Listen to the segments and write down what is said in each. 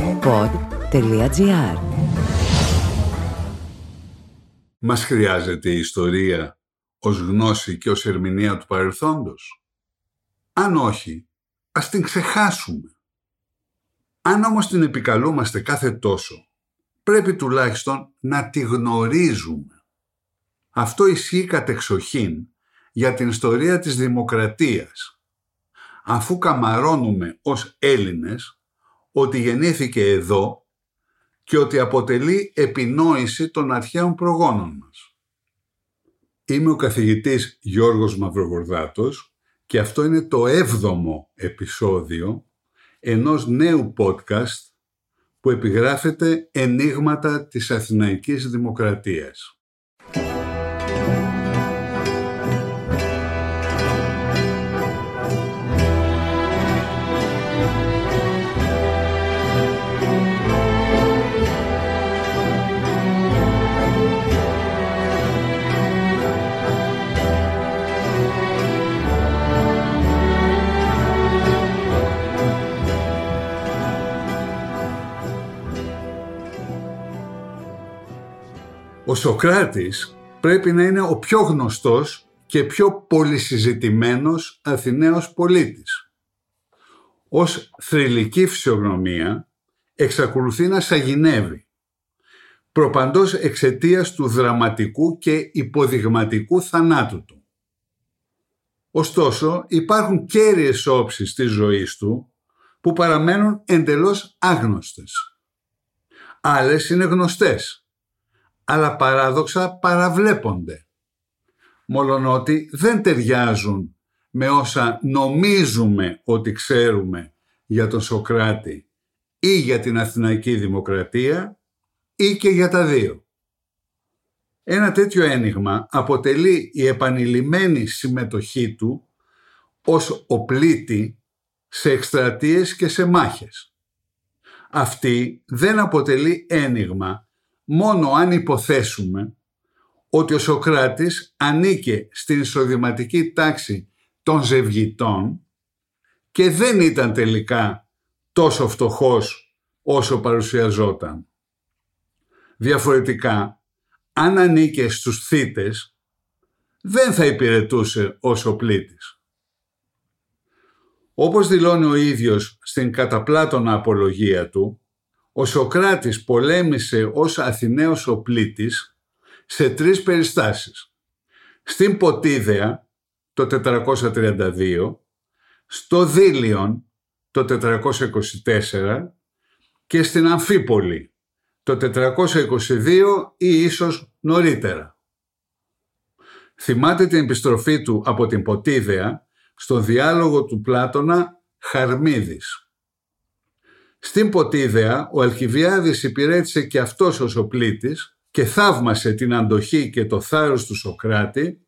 pod.gr Μας χρειάζεται η ιστορία ως γνώση και ως ερμηνεία του παρελθόντος; Αν όχι, ας την ξεχάσουμε. Αν όμως την επικαλούμαστε κάθε τόσο, πρέπει τουλάχιστον να τη γνωρίζουμε. Αυτό ισχύει κατεξοχήν για την ιστορία της δημοκρατίας. Αφού καμαρώνουμε ως Έλληνες ότι γεννήθηκε εδώ και ότι αποτελεί επινόηση των αρχαίων προγόνων μας. Είμαι ο καθηγητής Γιώργος Μαυρογορδάτος και αυτό είναι το έβδομο επεισόδιο ενός νέου podcast που επιγράφεται «Ενίγματα της Αθηναϊκής Δημοκρατίας». Ο Σοκράτης πρέπει να είναι ο πιο γνωστός και πιο πολυσυζητημένος Αθηναίος πολίτης. Ως θρηλυκή φυσιογνωμία εξακολουθεί να σαγηνεύει, προπαντός εξαιτίας του δραματικού και υποδειγματικού θανάτου του. Ωστόσο υπάρχουν κέρυες όψεις της ζωής του που παραμένουν εντελώς άγνωστες. Άλλες είναι γνωστές αλλά παράδοξα παραβλέπονται. ότι δεν ταιριάζουν με όσα νομίζουμε ότι ξέρουμε για τον Σοκράτη ή για την Αθηναϊκή Δημοκρατία ή και για τα δύο. Ένα τέτοιο ένιγμα αποτελεί η επανειλημμένη συμμετοχή του ως οπλίτη σε εκστρατείες και σε μάχες. Αυτή δεν αποτελεί ένιγμα μόνο αν υποθέσουμε ότι ο Σοκράτης ανήκε στην εισοδηματική τάξη των ζευγητών και δεν ήταν τελικά τόσο φτωχός όσο παρουσιαζόταν. Διαφορετικά, αν ανήκε στους θύτες, δεν θα υπηρετούσε ως ο πλήτης. Όπως δηλώνει ο ίδιος στην καταπλάτωνα απολογία του, ο Σοκράτης πολέμησε ως Αθηναίος οπλίτης σε τρεις περιστάσεις. Στην Ποτίδεα το 432, στο Δήλιον το 424 και στην Αμφίπολη το 422 ή ίσως νωρίτερα. Θυμάται την επιστροφή του από την Ποτίδεα στο διάλογο του Πλάτωνα Χαρμίδης. Στην Ποτίδεα ο Αλκιβιάδης υπηρέτησε και αυτός ως ο πλήτης και θαύμασε την αντοχή και το θάρρος του Σοκράτη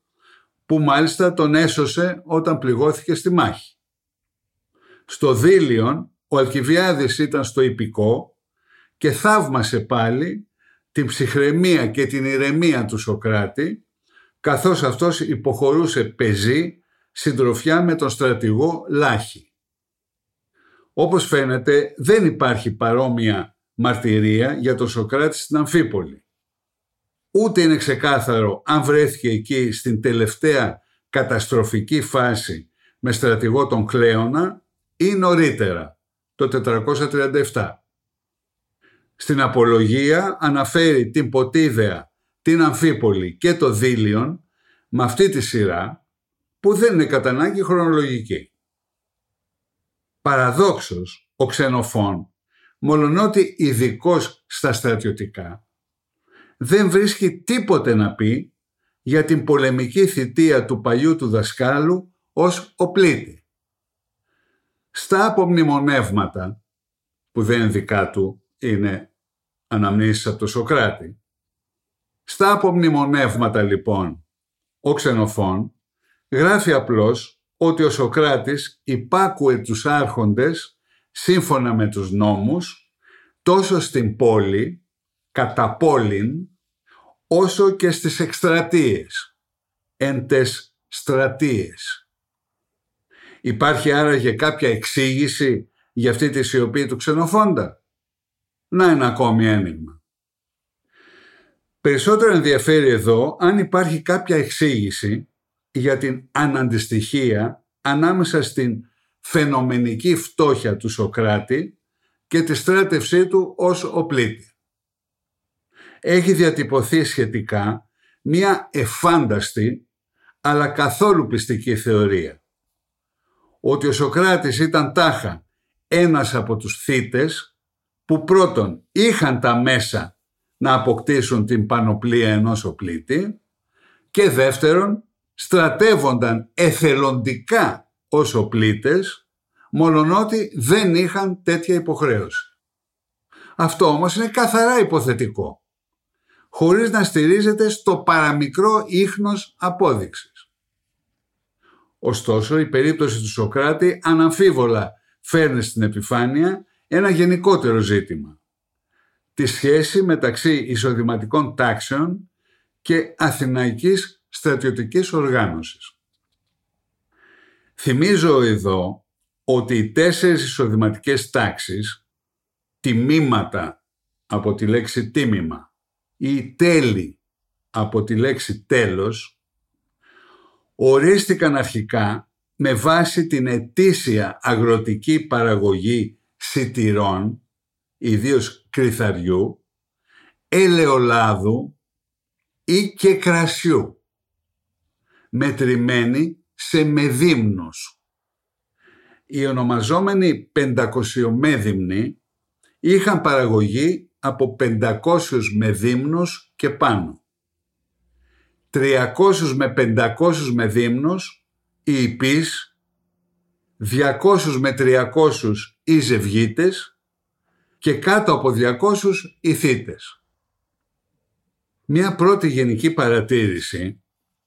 που μάλιστα τον έσωσε όταν πληγώθηκε στη μάχη. Στο Δήλιον ο Αλκιβιάδης ήταν στο υπηκό και θαύμασε πάλι την ψυχραιμία και την ηρεμία του Σοκράτη καθώς αυτός υποχωρούσε πεζή συντροφιά με τον στρατηγό Λάχη. Όπως φαίνεται δεν υπάρχει παρόμοια μαρτυρία για τον Σοκράτης στην Αμφίπολη. Ούτε είναι ξεκάθαρο αν βρέθηκε εκεί στην τελευταία καταστροφική φάση με στρατηγό τον Κλέωνα ή νωρίτερα, το 437. Στην Απολογία αναφέρει την Ποτίδεα, την Αμφίπολη και το Δήλιον με αυτή τη σειρά που δεν είναι κατά ανάγκη χρονολογική. Παραδόξως, ο ξενοφών, μολονότι ειδικός στα στρατιωτικά, δεν βρίσκει τίποτε να πει για την πολεμική θητεία του παλιού του δασκάλου ως οπλίτη. Στα απομνημονεύματα, που δεν είναι δικά του, είναι αναμνήσεις από το Σοκράτη, στα απομνημονεύματα λοιπόν, ο ξενοφών γράφει απλώς ότι ο Σοκράτης υπάκουε τους άρχοντες σύμφωνα με τους νόμους τόσο στην πόλη, κατά πόλην, όσο και στις εκστρατείες, εν τες στρατείες. Υπάρχει άραγε κάποια εξήγηση για αυτή τη σιωπή του ξενοφόντα; Να ένα ακόμη ένιγμα. Περισσότερο ενδιαφέρει εδώ αν υπάρχει κάποια εξήγηση για την αναντιστοιχία ανάμεσα στην φαινομενική φτώχεια του Σοκράτη και τη στράτευσή του ως οπλίτη. Έχει διατυπωθεί σχετικά μία εφάνταστη αλλά καθόλου πιστική θεωρία. Ότι ο Σοκράτης ήταν τάχα ένας από τους θύτες που πρώτον είχαν τα μέσα να αποκτήσουν την πανοπλία ενός οπλίτη και δεύτερον στρατεύονταν εθελοντικά ως οπλίτες μολονότι δεν είχαν τέτοια υποχρέωση. Αυτό όμως είναι καθαρά υποθετικό, χωρίς να στηρίζεται στο παραμικρό ίχνος απόδειξης. Ωστόσο, η περίπτωση του Σοκράτη αναμφίβολα φέρνει στην επιφάνεια ένα γενικότερο ζήτημα. Τη σχέση μεταξύ εισοδηματικών τάξεων και αθηναϊκής στρατιωτικής οργάνωσης. Θυμίζω εδώ ότι οι τέσσερις εισοδηματικές τάξεις, τιμήματα από τη λέξη τίμημα ή τέλη από τη λέξη τέλος, ορίστηκαν αρχικά με βάση την ετήσια αγροτική παραγωγή σιτηρών, ιδίως κρυθαριού, ελαιολάδου ή και κρασιού, μετρημένη σε μεδύμνους. Οι ονομαζόμενοι πεντακοσιομέδυμνοι είχαν παραγωγή από 500 μεδύμνους και πάνω. 300 με 500 μεδύμνους οι υπείς, 200 με 300 οι ζευγίτες και κάτω από 200 οι θύτες. Μια πρώτη γενική παρατήρηση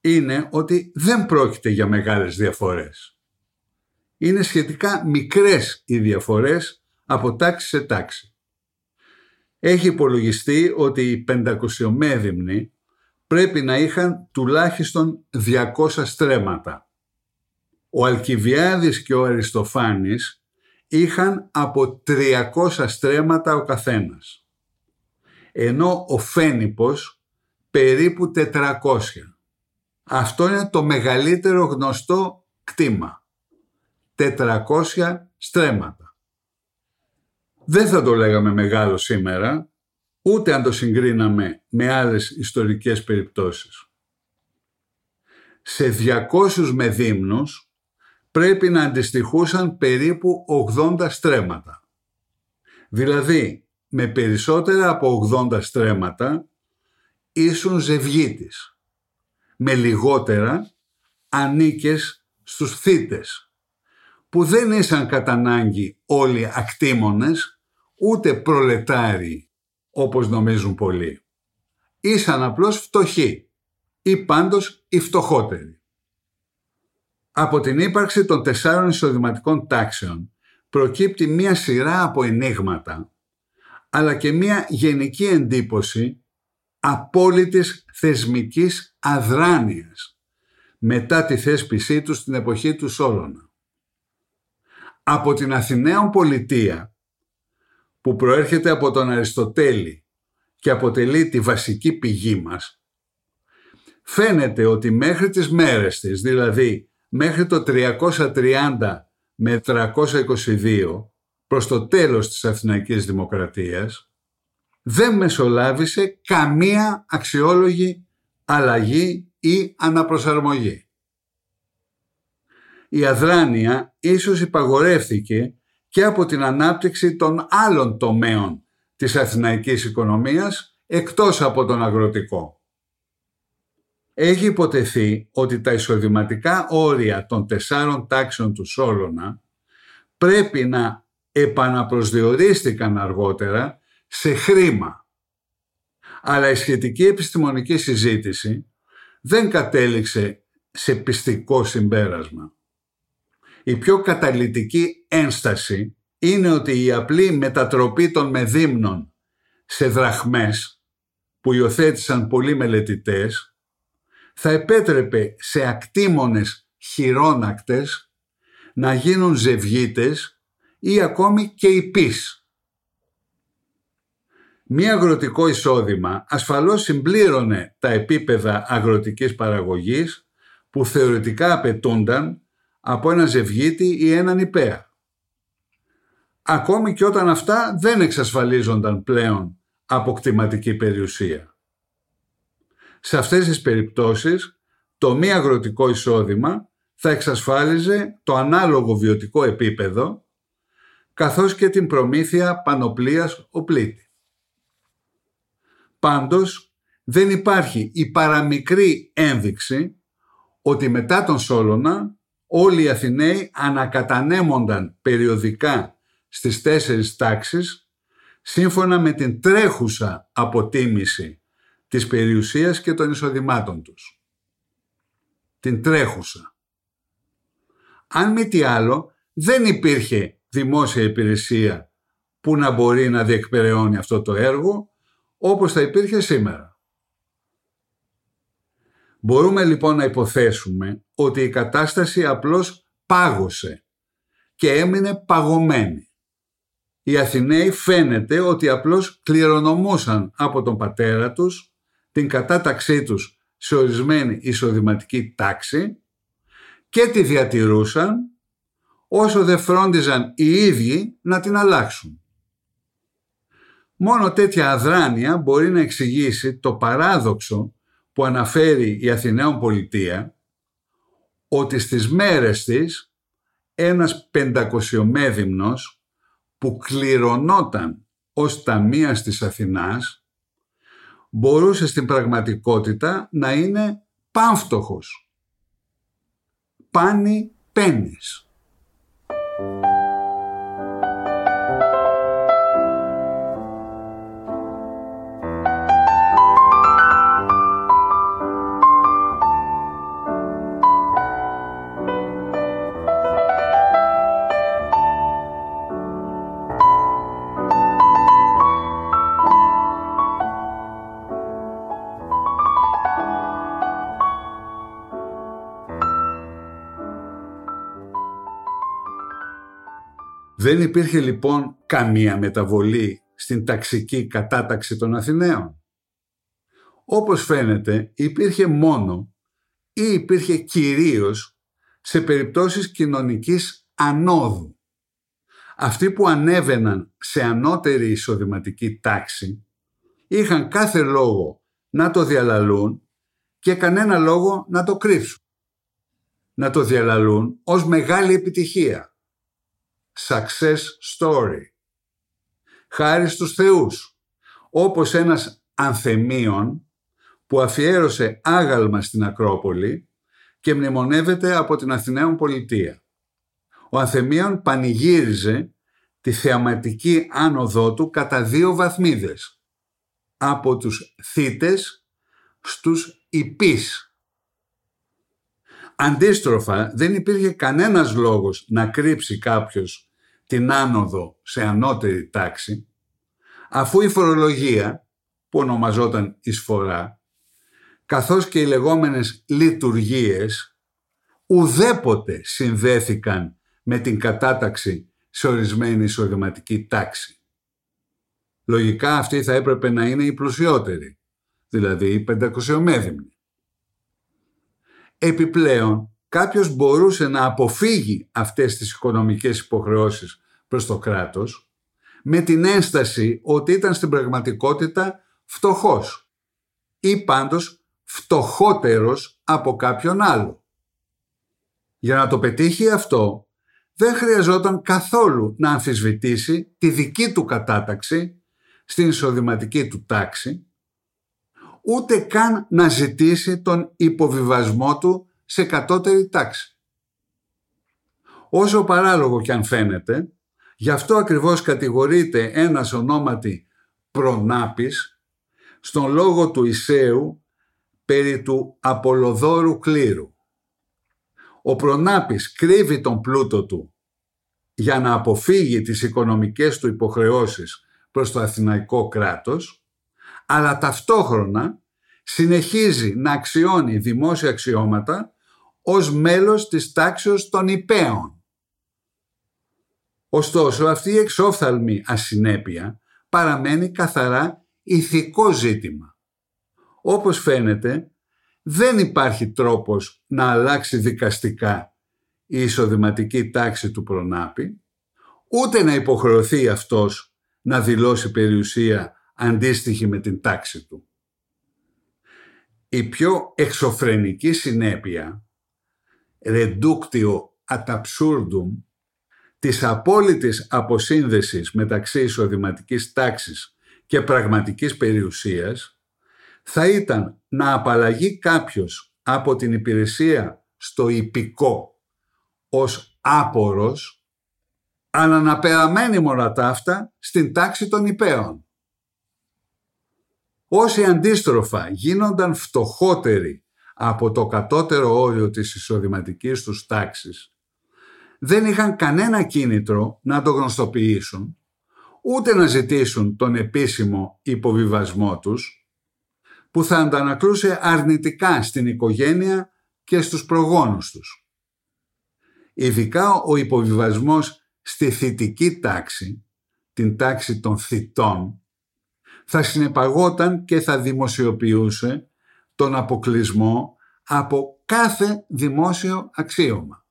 είναι ότι δεν πρόκειται για μεγάλες διαφορές. Είναι σχετικά μικρές οι διαφορές από τάξη σε τάξη. Έχει υπολογιστεί ότι οι πεντακοσιομέδυμνοι πρέπει να είχαν τουλάχιστον 200 στρέμματα. Ο Αλκιβιάδης και ο Αριστοφάνης είχαν από 300 στρέμματα ο καθένας. Ενώ ο Φένιπος περίπου 400. Αυτό είναι το μεγαλύτερο γνωστό κτήμα. 400 στρέμματα. Δεν θα το λέγαμε μεγάλο σήμερα, ούτε αν το συγκρίναμε με άλλες ιστορικές περιπτώσεις. Σε 200 μεδύμνους πρέπει να αντιστοιχούσαν περίπου 80 στρέμματα. Δηλαδή, με περισσότερα από 80 στρέμματα ήσουν ζευγίτης με λιγότερα ανήκες στους θύτες, που δεν ήσαν κατά ανάγκη όλοι ακτήμονες, ούτε προλετάριοι, όπως νομίζουν πολλοί. Ήσαν απλώς φτωχοί ή πάντως οι φτωχότεροι. Από την ύπαρξη των τεσσάρων εισοδηματικών τάξεων προκύπτει μία σειρά από ενίγματα, αλλά και μία γενική εντύπωση απόλυτης θεσμικής αδράνειας μετά τη θέσπισή τους στην εποχή του Σόλωνα. Από την Αθηναίων πολιτεία που προέρχεται από τον Αριστοτέλη και αποτελεί τη βασική πηγή μας, φαίνεται ότι μέχρι τις μέρες της, δηλαδή μέχρι το 330 με 322, προς το τέλος της Αθηναϊκής Δημοκρατίας, δεν μεσολάβησε καμία αξιόλογη αλλαγή ή αναπροσαρμογή. Η αδράνεια ίσως υπαγορεύθηκε και από την ανάπτυξη των άλλων τομέων της αθηναϊκής οικονομίας εκτός από τον αγροτικό. Έχει υποτεθεί ότι τα εισοδηματικά όρια των τεσσάρων τάξεων του Σόλωνα πρέπει να επαναπροσδιορίστηκαν αργότερα σε χρήμα. Αλλά η σχετική επιστημονική συζήτηση δεν κατέληξε σε πιστικό συμπέρασμα. Η πιο καταλητική ένσταση είναι ότι η απλή μετατροπή των μεδύμνων σε δραχμές που υιοθέτησαν πολλοί μελετητές θα επέτρεπε σε ακτήμονες χειρόνακτες να γίνουν ζευγίτες ή ακόμη και υπείς. Μία αγροτικό εισόδημα ασφαλώς συμπλήρωνε τα επίπεδα αγροτικής παραγωγής που θεωρητικά απαιτούνταν από ένα ζευγίτη ή έναν υπέα. Ακόμη και όταν αυτά δεν εξασφαλίζονταν πλέον από κτηματική περιουσία. Σε αυτές τις περιπτώσεις το μη αγροτικό εισόδημα θα εξασφάλιζε το ανάλογο βιωτικό επίπεδο καθώς και την προμήθεια πανοπλίας οπλίτη. Πάντως δεν υπάρχει η παραμικρή ένδειξη ότι μετά τον Σόλωνα όλοι οι Αθηναίοι ανακατανέμονταν περιοδικά στις τέσσερις τάξεις σύμφωνα με την τρέχουσα αποτίμηση της περιουσίας και των εισοδημάτων τους. Την τρέχουσα. Αν μη τι άλλο, δεν υπήρχε δημόσια υπηρεσία που να μπορεί να διεκπεραιώνει αυτό το έργο όπως θα υπήρχε σήμερα. Μπορούμε λοιπόν να υποθέσουμε ότι η κατάσταση απλώς πάγωσε και έμεινε παγωμένη. Οι Αθηναίοι φαίνεται ότι απλώς κληρονομούσαν από τον πατέρα τους την κατάταξή τους σε ορισμένη εισοδηματική τάξη και τη διατηρούσαν όσο δεν φρόντιζαν οι ίδιοι να την αλλάξουν. Μόνο τέτοια αδράνεια μπορεί να εξηγήσει το παράδοξο που αναφέρει η Αθηναίων πολιτεία ότι στις μέρες της ένας πεντακοσιομέδυμνος που κληρονόταν ως ταμείας της Αθηνάς μπορούσε στην πραγματικότητα να είναι πάμφτωχος. Πάνι πένις. Δεν υπήρχε λοιπόν καμία μεταβολή στην ταξική κατάταξη των Αθηναίων. Όπως φαίνεται υπήρχε μόνο ή υπήρχε κυρίως σε περιπτώσεις κοινωνικής ανόδου. Αυτοί που ανέβαιναν σε ανώτερη εισοδηματική τάξη είχαν κάθε λόγο να το διαλαλούν και κανένα λόγο να το κρύψουν. Να το διαλαλούν ως μεγάλη επιτυχία success story. Χάρη στους θεούς, όπως ένας ανθεμίων που αφιέρωσε άγαλμα στην Ακρόπολη και μνημονεύεται από την Αθηναίων πολιτεία. Ο Ανθεμίων πανηγύριζε τη θεαματική άνοδό του κατά δύο βαθμίδες, από τους θύτες στους υπείς Αντίστροφα, δεν υπήρχε κανένας λόγος να κρύψει κάποιος την άνοδο σε ανώτερη τάξη, αφού η φορολογία, που ονομαζόταν εισφορά, καθώς και οι λεγόμενες λειτουργίες, ουδέποτε συνδέθηκαν με την κατάταξη σε ορισμένη εισοδηματική τάξη. Λογικά αυτή θα έπρεπε να είναι η πλουσιότερη, δηλαδή η πεντακοσιομέδυμνη. Επιπλέον, κάποιος μπορούσε να αποφύγει αυτές τις οικονομικές υποχρεώσεις προς το κράτος με την ένσταση ότι ήταν στην πραγματικότητα φτωχός ή πάντως φτωχότερος από κάποιον άλλο. Για να το πετύχει αυτό, δεν χρειαζόταν καθόλου να αμφισβητήσει τη δική του κατάταξη στην εισοδηματική του τάξη ούτε καν να ζητήσει τον υποβιβασμό του σε κατώτερη τάξη. Όσο παράλογο κι αν φαίνεται, γι' αυτό ακριβώς κατηγορείται ένας ονόματι προνάπης στον λόγο του Ισαίου περί του Απολοδόρου κλήρου. Ο προνάπης κρύβει τον πλούτο του για να αποφύγει τις οικονομικές του υποχρεώσεις προς το αθηναϊκό κράτος αλλά ταυτόχρονα συνεχίζει να αξιώνει δημόσια αξιώματα ως μέλος της τάξεως των υπέων. Ωστόσο, αυτή η εξόφθαλμη ασυνέπεια παραμένει καθαρά ηθικό ζήτημα. Όπως φαίνεται, δεν υπάρχει τρόπος να αλλάξει δικαστικά η εισοδηματική τάξη του προνάπη, ούτε να υποχρεωθεί αυτός να δηλώσει περιουσία αντίστοιχη με την τάξη του. Η πιο εξωφρενική συνέπεια, reductio ad absurdum, της απόλυτης αποσύνδεσης μεταξύ εισοδηματικής τάξης και πραγματικής περιουσίας θα ήταν να απαλλαγεί κάποιος από την υπηρεσία στο υπηκό ως άπορος αλλά να περαμένει μόνο αυτά στην τάξη των υπέων. Όσοι αντίστροφα γίνονταν φτωχότεροι από το κατώτερο όριο της εισοδηματικής τους τάξης, δεν είχαν κανένα κίνητρο να το γνωστοποιήσουν, ούτε να ζητήσουν τον επίσημο υποβιβασμό τους, που θα αντανακλούσε αρνητικά στην οικογένεια και στους προγόνους τους. Ειδικά ο υποβιβασμός στη θητική τάξη, την τάξη των θητών, θα συνεπαγόταν και θα δημοσιοποιούσε τον αποκλεισμό από κάθε δημόσιο αξίωμα.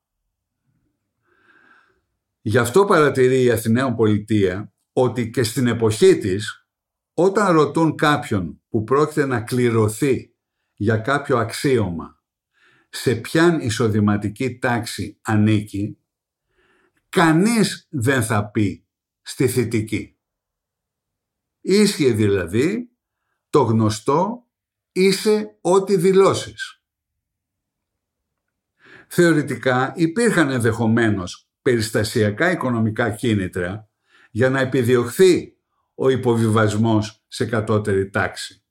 Γι' αυτό παρατηρεί η Αθηναίων Πολιτεία ότι και στην εποχή της, όταν ρωτούν κάποιον που πρόκειται να κληρωθεί για κάποιο αξίωμα σε ποιαν εισοδηματική τάξη ανήκει, κανείς δεν θα πει στη θητική. Ίσχυε δηλαδή το γνωστό είσαι ό,τι δηλώσεις. Θεωρητικά υπήρχαν ενδεχομένως περιστασιακά οικονομικά κίνητρα για να επιδιωχθεί ο υποβιβασμός σε κατώτερη τάξη.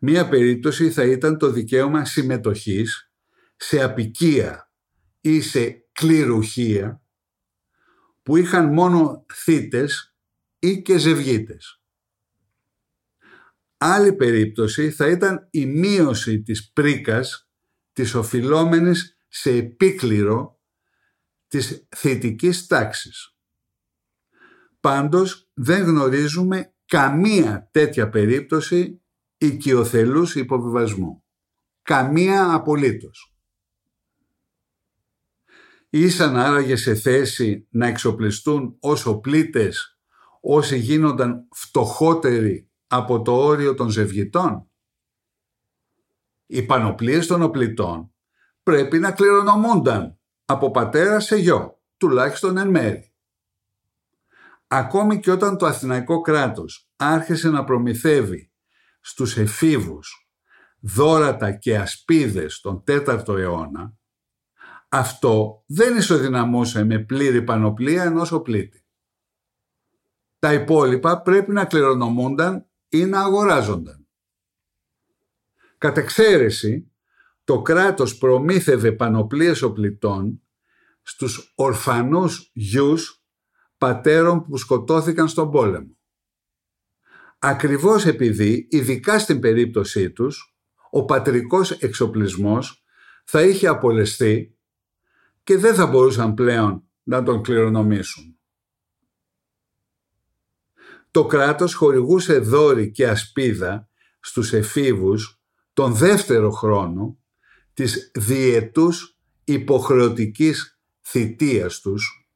Μία περίπτωση θα ήταν το δικαίωμα συμμετοχής σε απικία ή σε κληρουχία που είχαν μόνο θύτες ή και ζευγίτες. Άλλη περίπτωση θα ήταν η μείωση της πρίκας της οφειλόμενης σε επίκληρο της θητικής τάξης. Πάντως δεν γνωρίζουμε καμία τέτοια περίπτωση οικειοθελούς υποβιβασμού. Καμία απολύτως ήσαν άραγε σε θέση να εξοπλιστούν όσο πλήτες όσοι γίνονταν φτωχότεροι από το όριο των ζευγητών. Οι πανοπλίες των οπλιτών πρέπει να κληρονομούνταν από πατέρα σε γιο, τουλάχιστον εν μέρη. Ακόμη και όταν το Αθηναϊκό κράτος άρχισε να προμηθεύει στους εφήβους δόρατα και ασπίδες τον 4ο αιώνα, αυτό δεν ισοδυναμούσε με πλήρη πανοπλία ενός οπλίτη. Τα υπόλοιπα πρέπει να κληρονομούνταν ή να αγοράζονταν. Κατ' εξαίρεση, το κράτος προμήθευε πανοπλίες οπλιτών στους ορφανούς γιους πατέρων που σκοτώθηκαν στον πόλεμο. Ακριβώς επειδή, ειδικά στην περίπτωσή τους, ο πατρικός εξοπλισμός θα είχε απολεστεί και δεν θα μπορούσαν πλέον να τον κληρονομήσουν. Το κράτος χορηγούσε δόρη και ασπίδα στους εφήβους τον δεύτερο χρόνο της διετούς υποχρεωτικής θητείας τους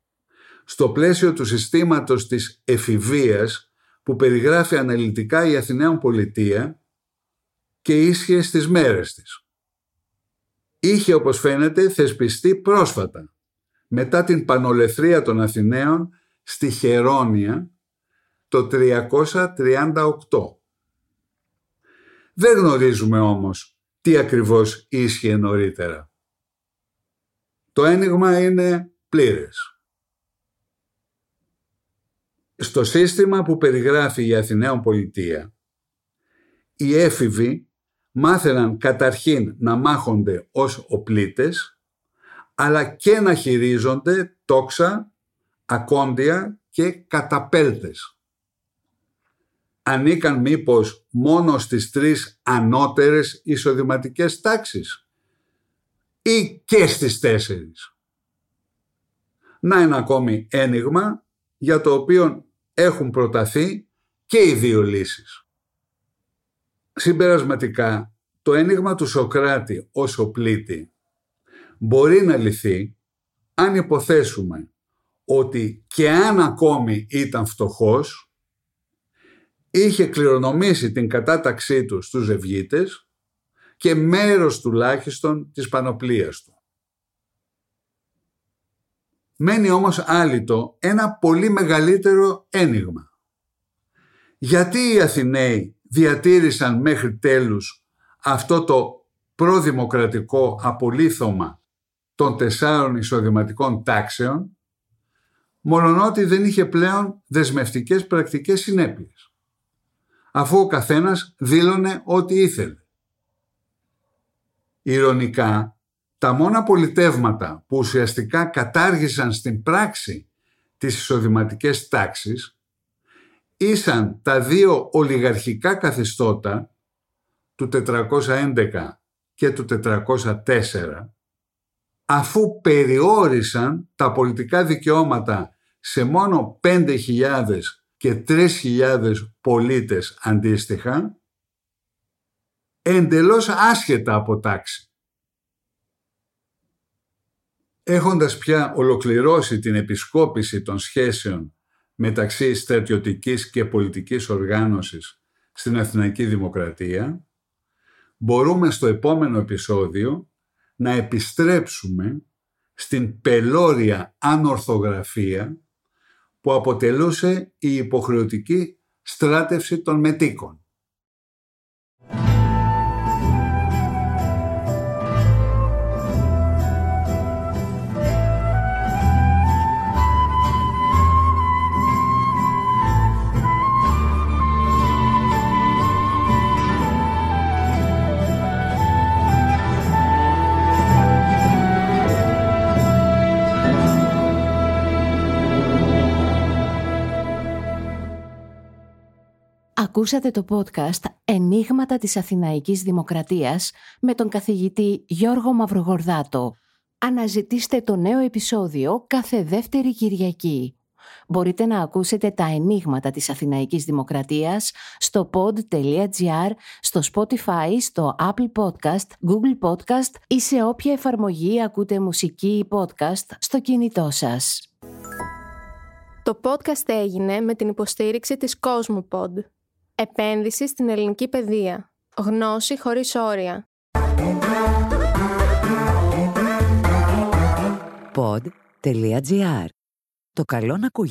στο πλαίσιο του συστήματος της εφηβείας που περιγράφει αναλυτικά η Αθηναίων Πολιτεία και ίσχυες στις μέρες της. Είχε όπως φαίνεται θεσπιστεί πρόσφατα μετά την πανολεθρία των Αθηναίων στη Χερόνια το 338. Δεν γνωρίζουμε όμως τι ακριβώς ίσχυε νωρίτερα. Το ένιγμα είναι πλήρες. Στο σύστημα που περιγράφει η Αθηναίων Πολιτεία, οι έφηβοι μάθαιναν καταρχήν να μάχονται ως οπλίτες, αλλά και να χειρίζονται τόξα, ακόντια και καταπέλτες. Ανήκαν μήπως μόνο στις τρεις ανώτερες εισοδηματικές τάξεις ή και στις τέσσερις. Να ένα ακόμη ένιγμα για το οποίο έχουν προταθεί και οι δύο λύσεις. Συμπερασματικά, το ένιγμα του Σοκράτη ως οπλίτη μπορεί να λυθεί αν υποθέσουμε ότι και αν ακόμη ήταν φτωχός, είχε κληρονομήσει την κατάταξή του στους Ζευγίτες και μέρος τουλάχιστον της πανοπλίας του. Μένει όμως άλυτο ένα πολύ μεγαλύτερο ένιγμα. Γιατί οι Αθηναίοι διατήρησαν μέχρι τέλους αυτό το προδημοκρατικό απολύθωμα των τεσσάρων εισοδηματικών τάξεων, μολονότι δεν είχε πλέον δεσμευτικές πρακτικές συνέπειες, αφού ο καθένας δήλωνε ό,τι ήθελε. Ηρωνικά, τα μόνα πολιτεύματα που ουσιαστικά κατάργησαν στην πράξη τις εισοδηματικές τάξεις ήσαν τα δύο ολιγαρχικά καθεστώτα του 411 και του 404 αφού περιόρισαν τα πολιτικά δικαιώματα σε μόνο 5.000 και 3.000 πολίτες αντίστοιχα εντελώς άσχετα από τάξη. Έχοντας πια ολοκληρώσει την επισκόπηση των σχέσεων μεταξύ στρατιωτικής και πολιτικής οργάνωσης στην Αθηναϊκή Δημοκρατία, μπορούμε στο επόμενο επεισόδιο να επιστρέψουμε στην πελώρια ανορθογραφία που αποτελούσε η υποχρεωτική στράτευση των μετίκων. Ακούσατε το podcast «Ενίγματα της Αθηναϊκής Δημοκρατίας» με τον καθηγητή Γιώργο Μαυρογορδάτο. Αναζητήστε το νέο επεισόδιο κάθε δεύτερη Κυριακή. Μπορείτε να ακούσετε τα ενίγματα της Αθηναϊκής Δημοκρατίας στο pod.gr, στο Spotify, στο Apple Podcast, Google Podcast ή σε όποια εφαρμογή ακούτε μουσική ή podcast στο κινητό σας. Το podcast έγινε με την υποστήριξη της Cosmopod. Επένδυση στην ελληνική παιδεία. Γνώση χωρίς όρια. Pod.gr. Το καλό να ακούγεται.